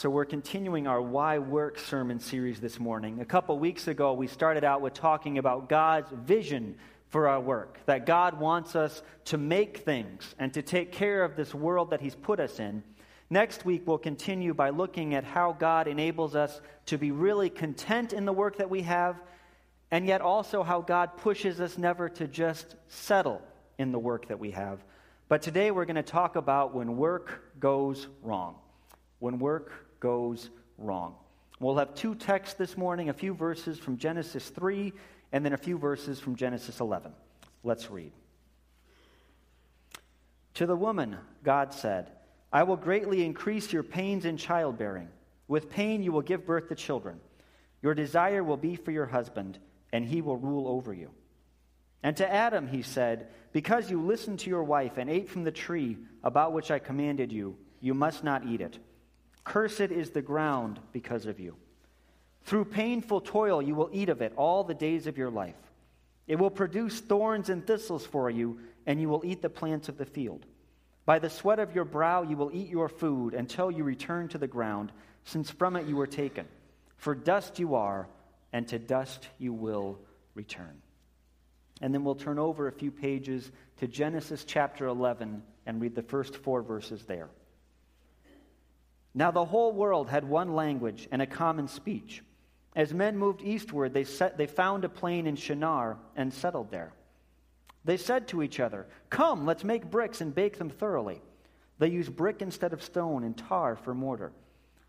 So, we're continuing our Why Work sermon series this morning. A couple weeks ago, we started out with talking about God's vision for our work, that God wants us to make things and to take care of this world that He's put us in. Next week, we'll continue by looking at how God enables us to be really content in the work that we have, and yet also how God pushes us never to just settle in the work that we have. But today, we're going to talk about when work goes wrong when work goes wrong. We'll have two texts this morning, a few verses from Genesis 3 and then a few verses from Genesis 11. Let's read. To the woman, God said, I will greatly increase your pains in childbearing. With pain, you will give birth to children. Your desire will be for your husband, and he will rule over you. And to Adam, he said, Because you listened to your wife and ate from the tree about which I commanded you, you must not eat it. Cursed is the ground because of you. Through painful toil, you will eat of it all the days of your life. It will produce thorns and thistles for you, and you will eat the plants of the field. By the sweat of your brow, you will eat your food until you return to the ground, since from it you were taken. For dust you are, and to dust you will return. And then we'll turn over a few pages to Genesis chapter 11 and read the first four verses there. Now the whole world had one language and a common speech. As men moved eastward, they, set, they found a plain in Shinar and settled there. They said to each other, Come, let's make bricks and bake them thoroughly. They used brick instead of stone and tar for mortar.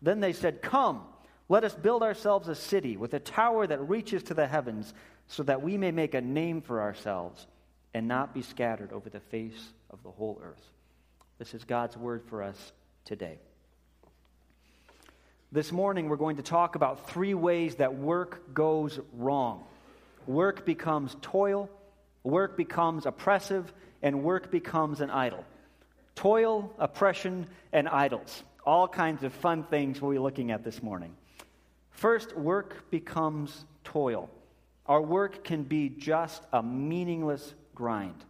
Then they said, Come, let us build ourselves a city with a tower that reaches to the heavens, so that we may make a name for ourselves and not be scattered over the face of the whole earth. This is God's word for us today. This morning, we're going to talk about three ways that work goes wrong. Work becomes toil, work becomes oppressive, and work becomes an idol. Toil, oppression, and idols. All kinds of fun things we'll be looking at this morning. First, work becomes toil. Our work can be just a meaningless grind.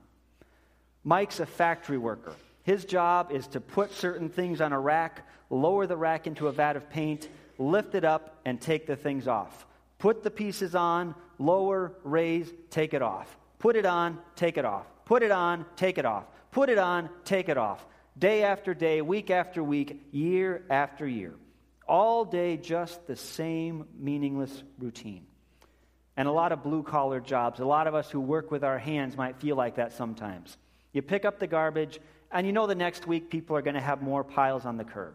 Mike's a factory worker. His job is to put certain things on a rack, lower the rack into a vat of paint, lift it up, and take the things off. Put the pieces on, lower, raise, take it off. Put it on, take it off. Put it on, take it off. Put it on, take it off. Day after day, week after week, year after year. All day, just the same meaningless routine. And a lot of blue collar jobs, a lot of us who work with our hands might feel like that sometimes. You pick up the garbage, and you know the next week people are going to have more piles on the curb.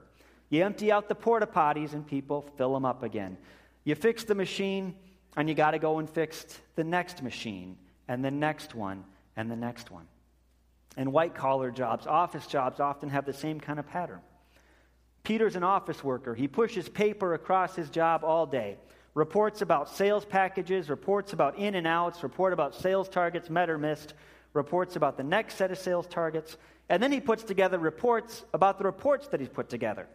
You empty out the porta potties and people fill them up again. You fix the machine and you got to go and fix the next machine and the next one and the next one. And white collar jobs, office jobs often have the same kind of pattern. Peter's an office worker. He pushes paper across his job all day. Reports about sales packages, reports about in and outs, report about sales targets met or missed, reports about the next set of sales targets, and then he puts together reports about the reports that he's put together.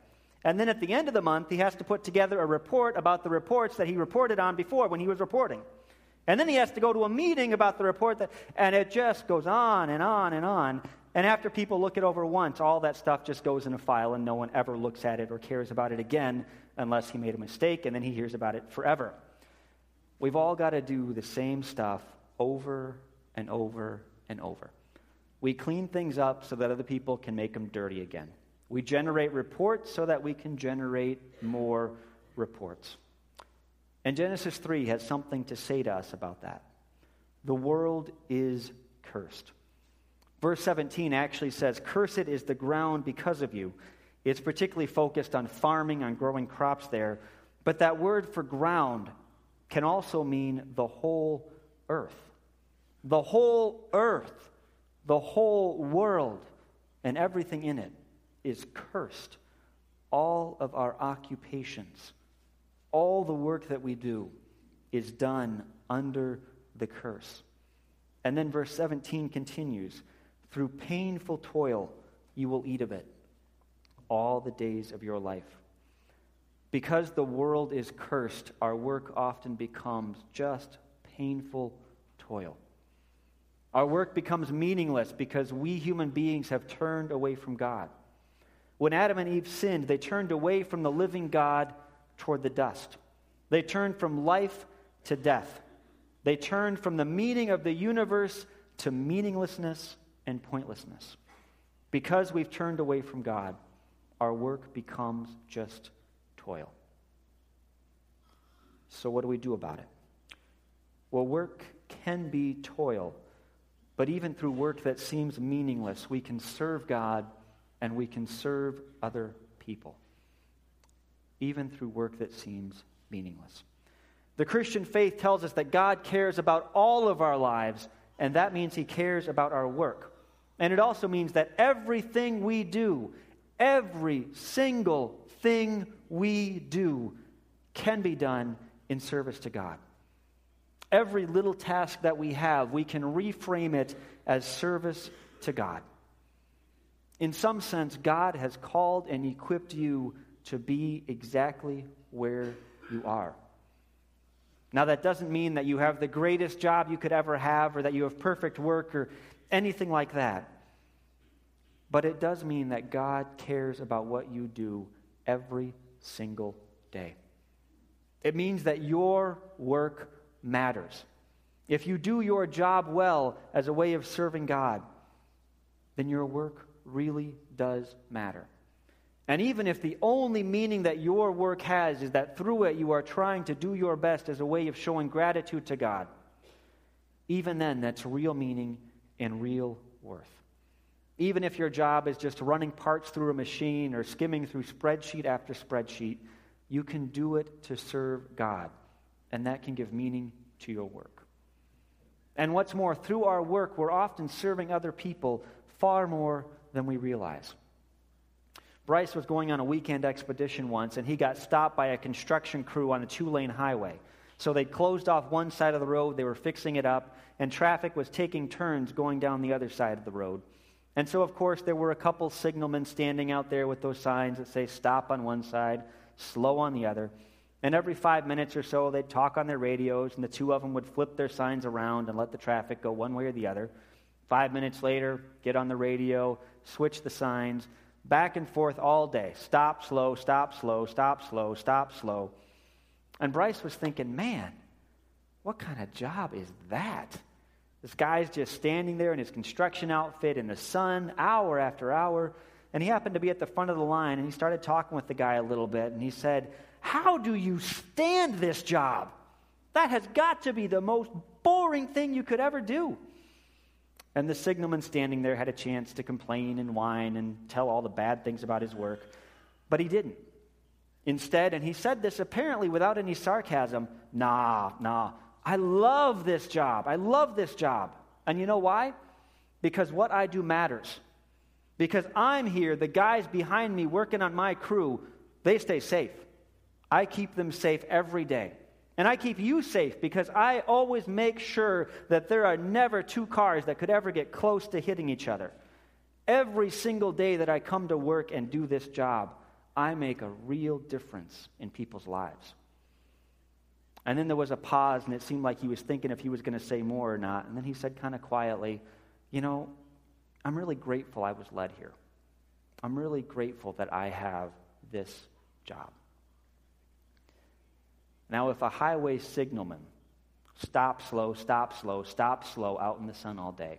And then at the end of the month, he has to put together a report about the reports that he reported on before when he was reporting. And then he has to go to a meeting about the report that, and it just goes on and on and on. And after people look it over once, all that stuff just goes in a file and no one ever looks at it or cares about it again unless he made a mistake and then he hears about it forever. We've all got to do the same stuff over and over and over. We clean things up so that other people can make them dirty again. We generate reports so that we can generate more reports. And Genesis 3 has something to say to us about that. The world is cursed. Verse 17 actually says, Cursed is the ground because of you. It's particularly focused on farming, on growing crops there. But that word for ground can also mean the whole earth. The whole earth, the whole world, and everything in it is cursed. All of our occupations, all the work that we do is done under the curse. And then verse 17 continues through painful toil, you will eat of it all the days of your life. Because the world is cursed, our work often becomes just painful toil. Our work becomes meaningless because we human beings have turned away from God. When Adam and Eve sinned, they turned away from the living God toward the dust. They turned from life to death. They turned from the meaning of the universe to meaninglessness and pointlessness. Because we've turned away from God, our work becomes just toil. So, what do we do about it? Well, work can be toil, but even through work that seems meaningless, we can serve God and we can serve other people, even through work that seems meaningless. The Christian faith tells us that God cares about all of our lives, and that means He cares about our work. And it also means that everything we do, every single thing we do, can be done in service to God. Every little task that we have, we can reframe it as service to God. In some sense, God has called and equipped you to be exactly where you are. Now, that doesn't mean that you have the greatest job you could ever have or that you have perfect work or anything like that. But it does mean that God cares about what you do every single day. It means that your work matters. If you do your job well as a way of serving God, then your work really does matter. And even if the only meaning that your work has is that through it you are trying to do your best as a way of showing gratitude to God, even then that's real meaning and real worth. Even if your job is just running parts through a machine or skimming through spreadsheet after spreadsheet, you can do it to serve God, and that can give meaning to your work. And what's more, through our work, we're often serving other people far more than we realize. Bryce was going on a weekend expedition once, and he got stopped by a construction crew on a two lane highway. So they closed off one side of the road, they were fixing it up, and traffic was taking turns going down the other side of the road. And so, of course, there were a couple signalmen standing out there with those signs that say stop on one side, slow on the other. And every five minutes or so, they'd talk on their radios, and the two of them would flip their signs around and let the traffic go one way or the other. Five minutes later, get on the radio, switch the signs, back and forth all day. Stop, slow, stop, slow, stop, slow, stop, slow. And Bryce was thinking, man, what kind of job is that? This guy's just standing there in his construction outfit in the sun, hour after hour. And he happened to be at the front of the line, and he started talking with the guy a little bit. And he said, How do you stand this job? That has got to be the most boring thing you could ever do. And the signalman standing there had a chance to complain and whine and tell all the bad things about his work, but he didn't. Instead, and he said this apparently without any sarcasm nah, nah, I love this job. I love this job. And you know why? Because what I do matters. Because I'm here, the guys behind me working on my crew, they stay safe. I keep them safe every day. And I keep you safe because I always make sure that there are never two cars that could ever get close to hitting each other. Every single day that I come to work and do this job, I make a real difference in people's lives. And then there was a pause, and it seemed like he was thinking if he was going to say more or not. And then he said, kind of quietly, You know, I'm really grateful I was led here. I'm really grateful that I have this job. Now, if a highway signalman stops slow, stop slow, stop slow out in the sun all day,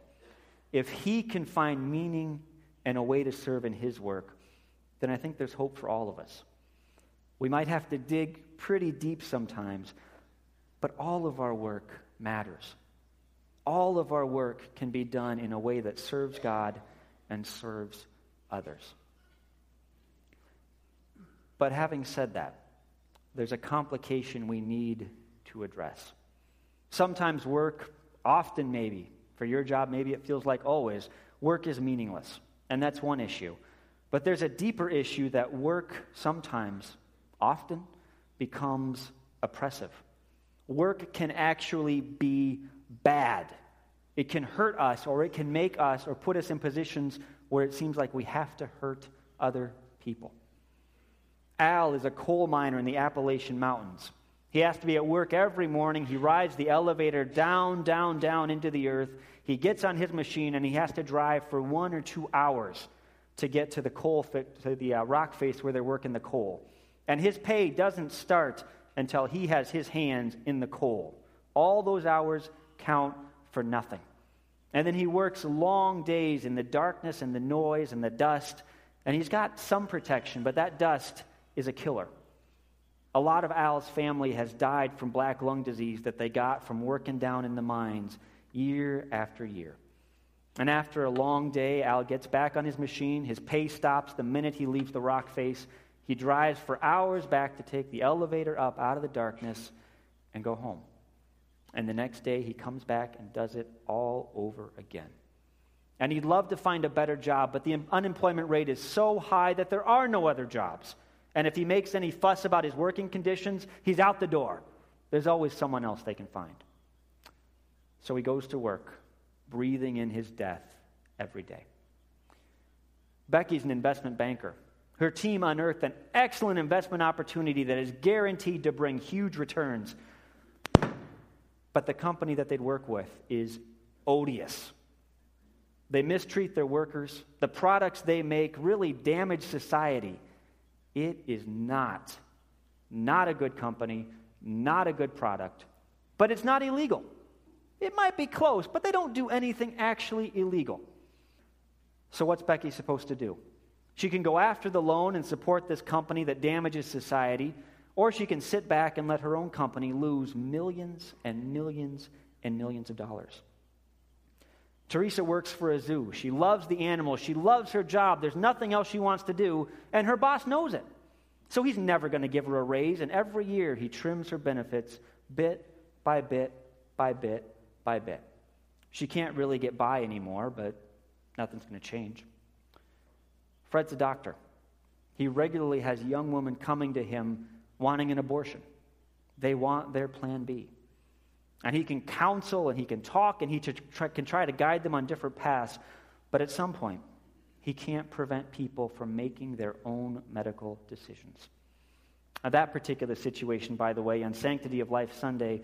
if he can find meaning and a way to serve in his work, then I think there's hope for all of us. We might have to dig pretty deep sometimes, but all of our work matters. All of our work can be done in a way that serves God and serves others. But having said that, there's a complication we need to address. Sometimes work, often maybe, for your job, maybe it feels like always, work is meaningless. And that's one issue. But there's a deeper issue that work sometimes, often, becomes oppressive. Work can actually be bad. It can hurt us, or it can make us, or put us in positions where it seems like we have to hurt other people. Al is a coal miner in the Appalachian Mountains. He has to be at work every morning. He rides the elevator down, down, down into the earth. He gets on his machine and he has to drive for one or two hours to get to the coal to the uh, rock face where they're working the coal. And his pay doesn't start until he has his hands in the coal. All those hours count for nothing. And then he works long days in the darkness and the noise and the dust. And he's got some protection, but that dust is a killer. A lot of Al's family has died from black lung disease that they got from working down in the mines year after year. And after a long day, Al gets back on his machine. His pay stops the minute he leaves the rock face. He drives for hours back to take the elevator up out of the darkness and go home. And the next day, he comes back and does it all over again. And he'd love to find a better job, but the unemployment rate is so high that there are no other jobs. And if he makes any fuss about his working conditions, he's out the door. There's always someone else they can find. So he goes to work, breathing in his death every day. Becky's an investment banker. Her team unearthed an excellent investment opportunity that is guaranteed to bring huge returns. But the company that they'd work with is odious. They mistreat their workers. The products they make really damage society. It is not, not a good company, not a good product, but it's not illegal. It might be close, but they don't do anything actually illegal. So, what's Becky supposed to do? She can go after the loan and support this company that damages society, or she can sit back and let her own company lose millions and millions and millions of dollars. Teresa works for a zoo. She loves the animals. She loves her job. There's nothing else she wants to do, and her boss knows it. So he's never going to give her a raise, and every year he trims her benefits bit by bit by bit by bit. She can't really get by anymore, but nothing's going to change. Fred's a doctor. He regularly has young women coming to him wanting an abortion. They want their plan B. And he can counsel and he can talk and he can try to guide them on different paths. But at some point, he can't prevent people from making their own medical decisions. Now, that particular situation, by the way, on Sanctity of Life Sunday,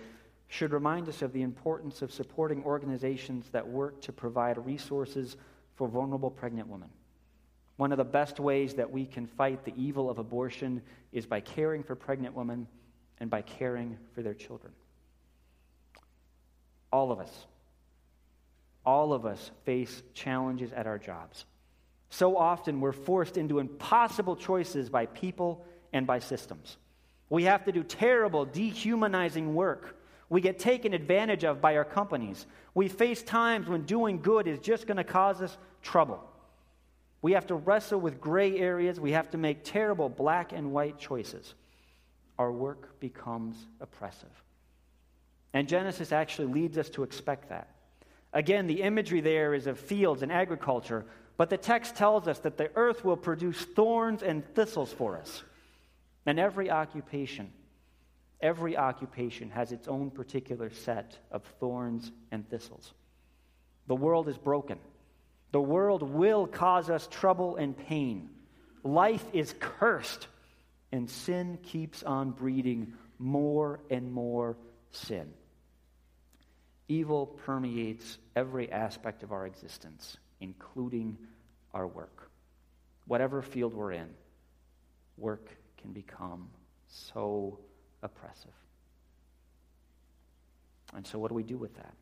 should remind us of the importance of supporting organizations that work to provide resources for vulnerable pregnant women. One of the best ways that we can fight the evil of abortion is by caring for pregnant women and by caring for their children. All of us, all of us face challenges at our jobs. So often we're forced into impossible choices by people and by systems. We have to do terrible, dehumanizing work. We get taken advantage of by our companies. We face times when doing good is just going to cause us trouble. We have to wrestle with gray areas. We have to make terrible black and white choices. Our work becomes oppressive. And Genesis actually leads us to expect that. Again, the imagery there is of fields and agriculture, but the text tells us that the earth will produce thorns and thistles for us. And every occupation, every occupation has its own particular set of thorns and thistles. The world is broken. The world will cause us trouble and pain. Life is cursed, and sin keeps on breeding more and more sin. Evil permeates every aspect of our existence, including our work. Whatever field we're in, work can become so oppressive. And so, what do we do with that?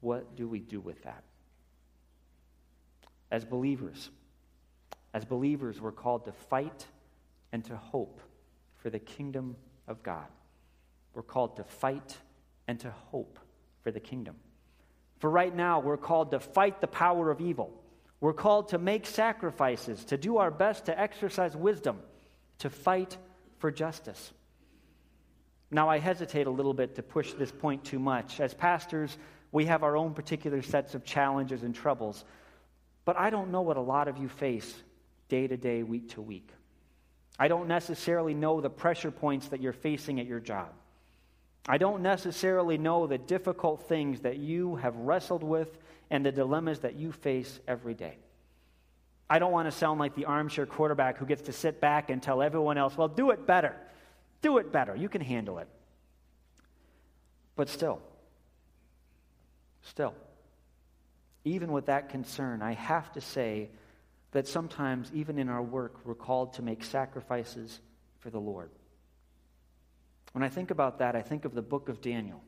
What do we do with that? As believers, as believers, we're called to fight and to hope for the kingdom of God. We're called to fight and to hope for the kingdom. For right now, we're called to fight the power of evil. We're called to make sacrifices, to do our best to exercise wisdom, to fight for justice. Now, I hesitate a little bit to push this point too much. As pastors, we have our own particular sets of challenges and troubles. But I don't know what a lot of you face day to day, week to week. I don't necessarily know the pressure points that you're facing at your job. I don't necessarily know the difficult things that you have wrestled with and the dilemmas that you face every day. I don't want to sound like the armchair quarterback who gets to sit back and tell everyone else, well, do it better. Do it better. You can handle it. But still, still, even with that concern, I have to say that sometimes, even in our work, we're called to make sacrifices for the Lord. When I think about that, I think of the book of Daniel.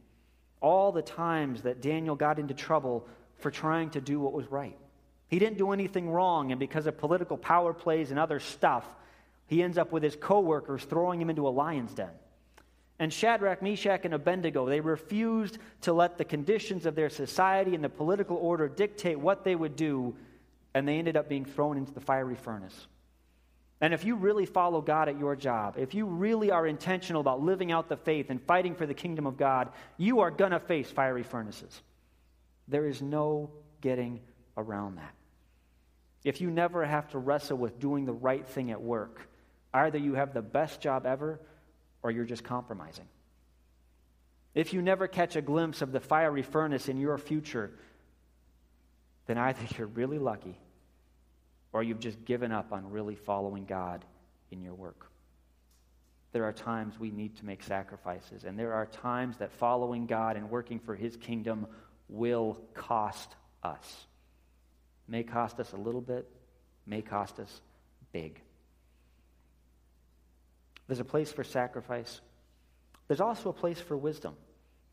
All the times that Daniel got into trouble for trying to do what was right. He didn't do anything wrong, and because of political power plays and other stuff, he ends up with his coworkers throwing him into a lion's den. And Shadrach, Meshach, and Abednego, they refused to let the conditions of their society and the political order dictate what they would do, and they ended up being thrown into the fiery furnace. And if you really follow God at your job, if you really are intentional about living out the faith and fighting for the kingdom of God, you are going to face fiery furnaces. There is no getting around that. If you never have to wrestle with doing the right thing at work, either you have the best job ever or you're just compromising. If you never catch a glimpse of the fiery furnace in your future, then either you're really lucky or you've just given up on really following God in your work. There are times we need to make sacrifices, and there are times that following God and working for His kingdom will cost us. May cost us a little bit, may cost us big. There's a place for sacrifice. There's also a place for wisdom.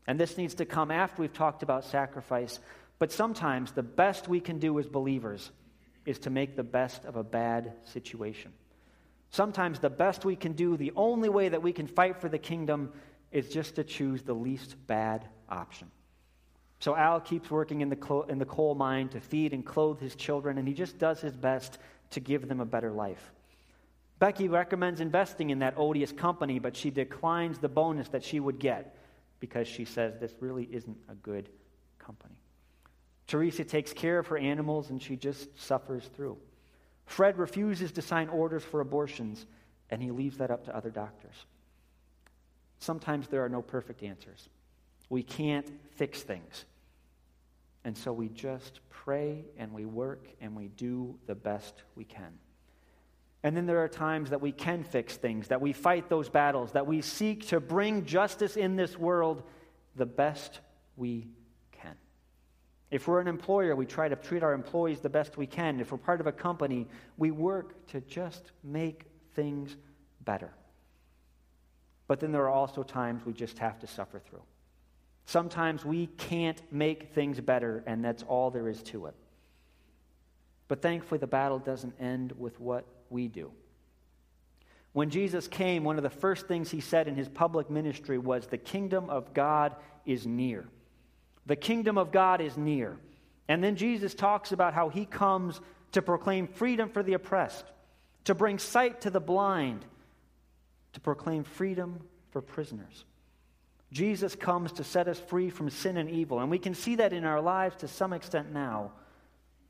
And this needs to come after we've talked about sacrifice. But sometimes the best we can do as believers is to make the best of a bad situation. Sometimes the best we can do, the only way that we can fight for the kingdom, is just to choose the least bad option. So Al keeps working in the, clo- in the coal mine to feed and clothe his children, and he just does his best to give them a better life. Becky recommends investing in that odious company, but she declines the bonus that she would get because she says this really isn't a good company. Teresa takes care of her animals and she just suffers through. Fred refuses to sign orders for abortions and he leaves that up to other doctors. Sometimes there are no perfect answers. We can't fix things. And so we just pray and we work and we do the best we can. And then there are times that we can fix things, that we fight those battles, that we seek to bring justice in this world the best we can. If we're an employer, we try to treat our employees the best we can. If we're part of a company, we work to just make things better. But then there are also times we just have to suffer through. Sometimes we can't make things better, and that's all there is to it. But thankfully, the battle doesn't end with what we do. When Jesus came, one of the first things he said in his public ministry was, The kingdom of God is near. The kingdom of God is near. And then Jesus talks about how he comes to proclaim freedom for the oppressed, to bring sight to the blind, to proclaim freedom for prisoners. Jesus comes to set us free from sin and evil. And we can see that in our lives to some extent now.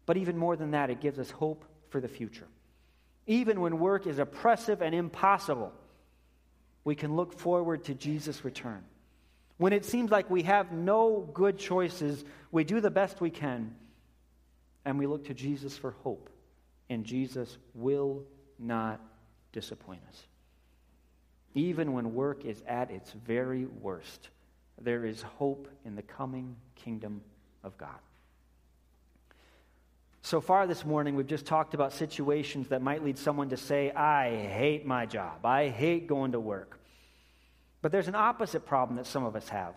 But even more than that, it gives us hope for the future. Even when work is oppressive and impossible, we can look forward to Jesus' return. When it seems like we have no good choices, we do the best we can, and we look to Jesus for hope. And Jesus will not disappoint us. Even when work is at its very worst, there is hope in the coming kingdom of God. So far this morning, we've just talked about situations that might lead someone to say, I hate my job. I hate going to work. But there's an opposite problem that some of us have.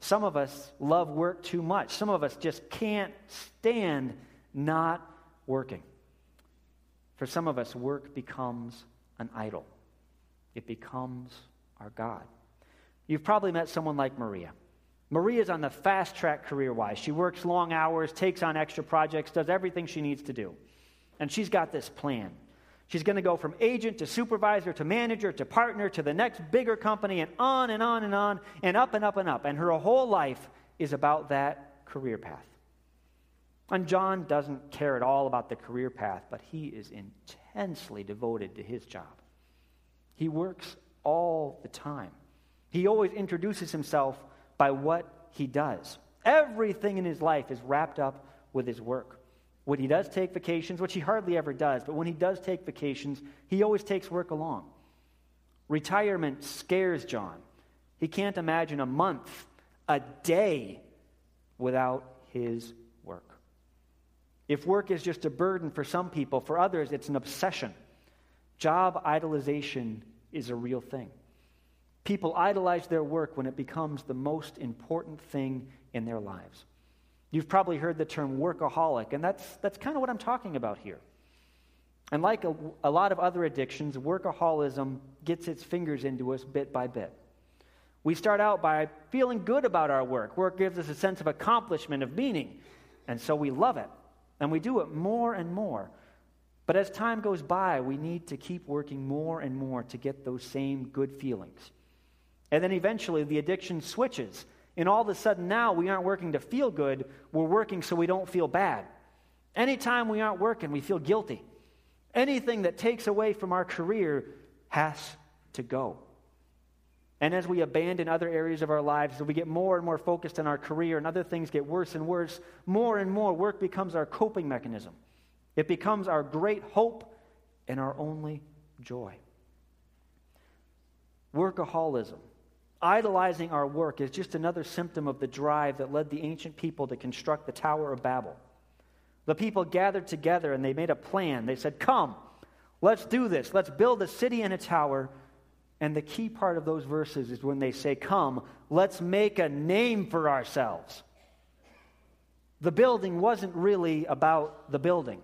Some of us love work too much. Some of us just can't stand not working. For some of us, work becomes an idol, it becomes our God. You've probably met someone like Maria. Maria's on the fast track career wise. She works long hours, takes on extra projects, does everything she needs to do. And she's got this plan. She's going to go from agent to supervisor to manager to partner to the next bigger company and on and on and on and up and up and up. And her whole life is about that career path. And John doesn't care at all about the career path, but he is intensely devoted to his job. He works all the time. He always introduces himself by what he does. Everything in his life is wrapped up with his work. When he does take vacations, which he hardly ever does, but when he does take vacations, he always takes work along. Retirement scares John. He can't imagine a month, a day without his work. If work is just a burden for some people, for others, it's an obsession. Job idolization is a real thing. People idolize their work when it becomes the most important thing in their lives. You've probably heard the term workaholic, and that's, that's kind of what I'm talking about here. And like a, a lot of other addictions, workaholism gets its fingers into us bit by bit. We start out by feeling good about our work. Work gives us a sense of accomplishment, of meaning, and so we love it. And we do it more and more. But as time goes by, we need to keep working more and more to get those same good feelings. And then eventually the addiction switches. And all of a sudden now we aren't working to feel good, we're working so we don't feel bad. Anytime we aren't working, we feel guilty. Anything that takes away from our career has to go. And as we abandon other areas of our lives, as we get more and more focused on our career and other things get worse and worse, more and more work becomes our coping mechanism. It becomes our great hope and our only joy. Workaholism, idolizing our work, is just another symptom of the drive that led the ancient people to construct the Tower of Babel. The people gathered together and they made a plan. They said, Come, let's do this. Let's build a city and a tower. And the key part of those verses is when they say, Come, let's make a name for ourselves. The building wasn't really about the building.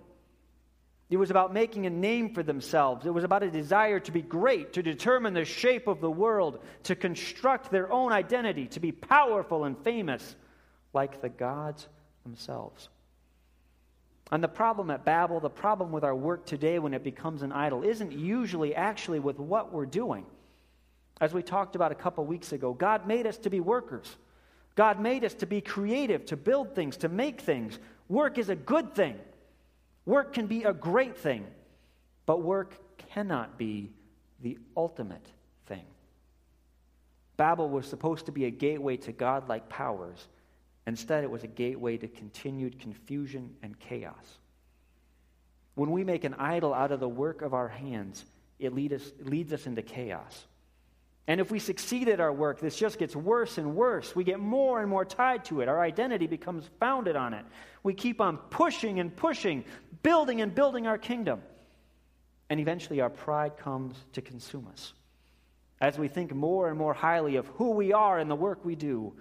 It was about making a name for themselves. It was about a desire to be great, to determine the shape of the world, to construct their own identity, to be powerful and famous like the gods themselves. And the problem at Babel, the problem with our work today when it becomes an idol, isn't usually actually with what we're doing. As we talked about a couple weeks ago, God made us to be workers. God made us to be creative, to build things, to make things. Work is a good thing. Work can be a great thing, but work cannot be the ultimate thing. Babel was supposed to be a gateway to godlike powers. Instead, it was a gateway to continued confusion and chaos. When we make an idol out of the work of our hands, it, lead us, it leads us into chaos. And if we succeed at our work, this just gets worse and worse. We get more and more tied to it. Our identity becomes founded on it. We keep on pushing and pushing, building and building our kingdom. And eventually our pride comes to consume us. As we think more and more highly of who we are and the work we do,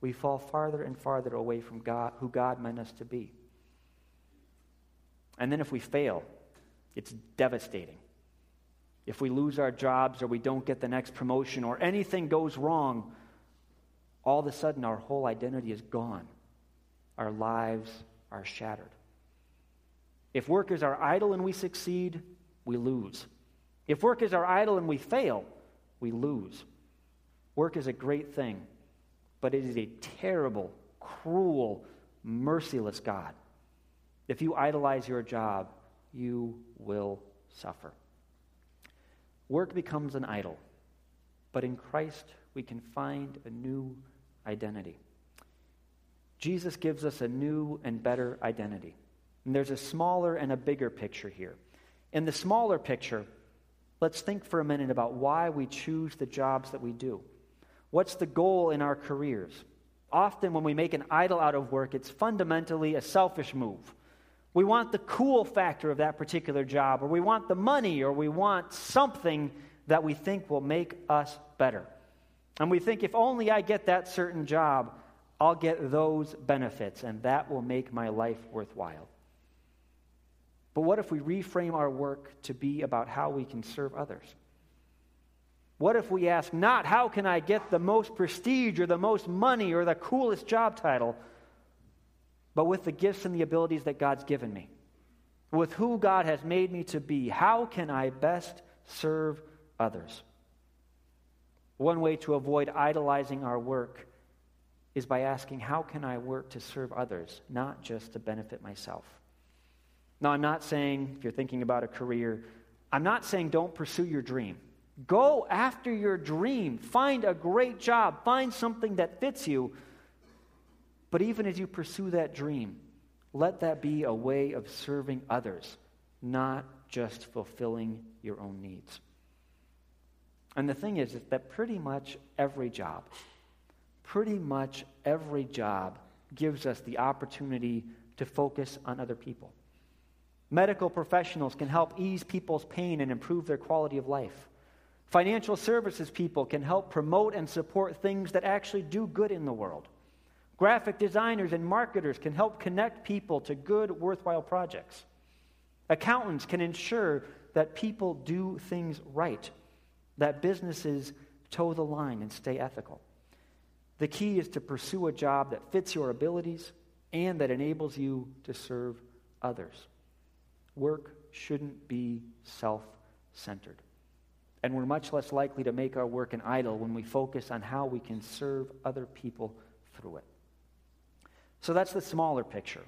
we fall farther and farther away from God, who God meant us to be. And then if we fail, it's devastating. If we lose our jobs or we don't get the next promotion or anything goes wrong, all of a sudden our whole identity is gone. Our lives are shattered. If workers are idle and we succeed, we lose. If workers are idle and we fail, we lose. Work is a great thing, but it is a terrible, cruel, merciless God. If you idolize your job, you will suffer. Work becomes an idol, but in Christ we can find a new identity. Jesus gives us a new and better identity. And there's a smaller and a bigger picture here. In the smaller picture, let's think for a minute about why we choose the jobs that we do. What's the goal in our careers? Often, when we make an idol out of work, it's fundamentally a selfish move. We want the cool factor of that particular job, or we want the money, or we want something that we think will make us better. And we think if only I get that certain job, I'll get those benefits, and that will make my life worthwhile. But what if we reframe our work to be about how we can serve others? What if we ask not how can I get the most prestige or the most money or the coolest job title, but with the gifts and the abilities that God's given me, with who God has made me to be, how can I best serve others? One way to avoid idolizing our work is by asking, How can I work to serve others, not just to benefit myself? Now, I'm not saying, if you're thinking about a career, I'm not saying don't pursue your dream. Go after your dream. Find a great job. Find something that fits you. But even as you pursue that dream, let that be a way of serving others, not just fulfilling your own needs. And the thing is, is that pretty much every job, pretty much every job gives us the opportunity to focus on other people. Medical professionals can help ease people's pain and improve their quality of life. Financial services people can help promote and support things that actually do good in the world. Graphic designers and marketers can help connect people to good, worthwhile projects. Accountants can ensure that people do things right, that businesses toe the line and stay ethical. The key is to pursue a job that fits your abilities and that enables you to serve others. Work shouldn't be self centered. And we're much less likely to make our work an idol when we focus on how we can serve other people through it. So that's the smaller picture.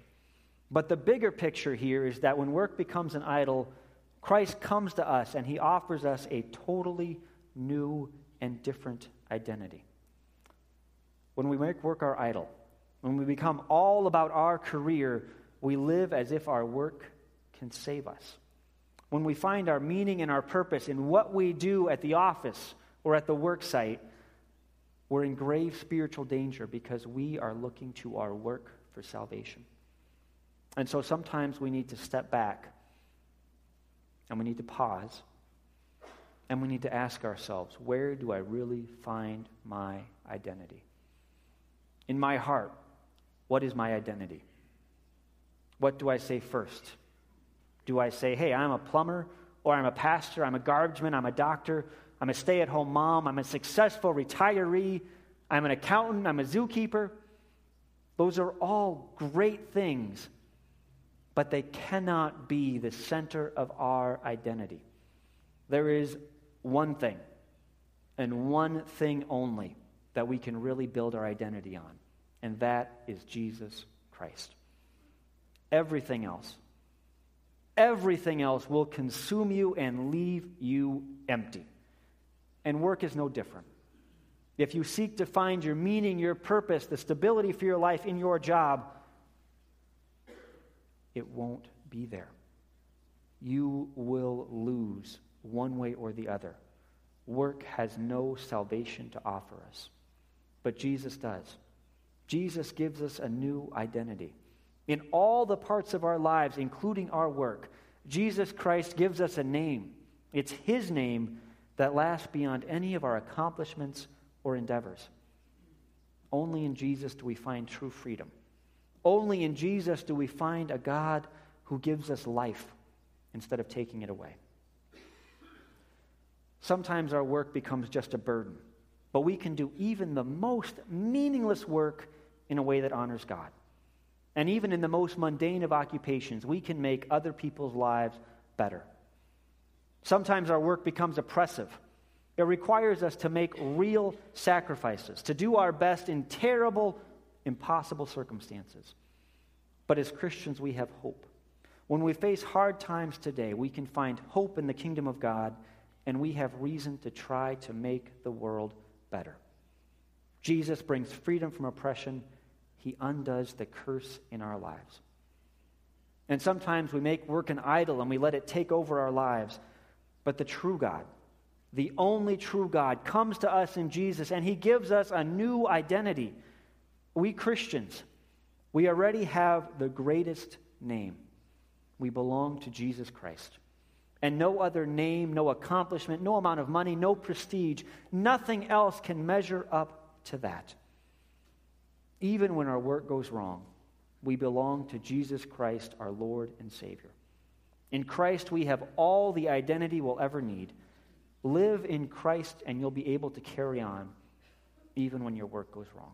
But the bigger picture here is that when work becomes an idol, Christ comes to us and he offers us a totally new and different identity. When we make work our idol, when we become all about our career, we live as if our work can save us. When we find our meaning and our purpose in what we do at the office or at the work site, we're in grave spiritual danger because we are looking to our work for salvation. And so sometimes we need to step back and we need to pause and we need to ask ourselves where do I really find my identity? In my heart, what is my identity? What do I say first? Do I say, hey, I'm a plumber, or I'm a pastor, I'm a garbage man, I'm a doctor, I'm a stay at home mom, I'm a successful retiree, I'm an accountant, I'm a zookeeper? Those are all great things, but they cannot be the center of our identity. There is one thing, and one thing only, that we can really build our identity on, and that is Jesus Christ. Everything else, everything else will consume you and leave you empty. And work is no different. If you seek to find your meaning, your purpose, the stability for your life in your job, it won't be there. You will lose one way or the other. Work has no salvation to offer us, but Jesus does. Jesus gives us a new identity. In all the parts of our lives, including our work, Jesus Christ gives us a name. It's His name that lasts beyond any of our accomplishments or endeavors. Only in Jesus do we find true freedom. Only in Jesus do we find a God who gives us life instead of taking it away. Sometimes our work becomes just a burden, but we can do even the most meaningless work in a way that honors God. And even in the most mundane of occupations, we can make other people's lives better. Sometimes our work becomes oppressive it requires us to make real sacrifices, to do our best in terrible, impossible circumstances. But as Christians, we have hope. When we face hard times today, we can find hope in the kingdom of God, and we have reason to try to make the world better. Jesus brings freedom from oppression, He undoes the curse in our lives. And sometimes we make work an idol and we let it take over our lives. But the true God, the only true God, comes to us in Jesus and he gives us a new identity. We Christians, we already have the greatest name. We belong to Jesus Christ. And no other name, no accomplishment, no amount of money, no prestige, nothing else can measure up to that. Even when our work goes wrong, we belong to Jesus Christ, our Lord and Savior. In Christ, we have all the identity we'll ever need. Live in Christ, and you'll be able to carry on even when your work goes wrong.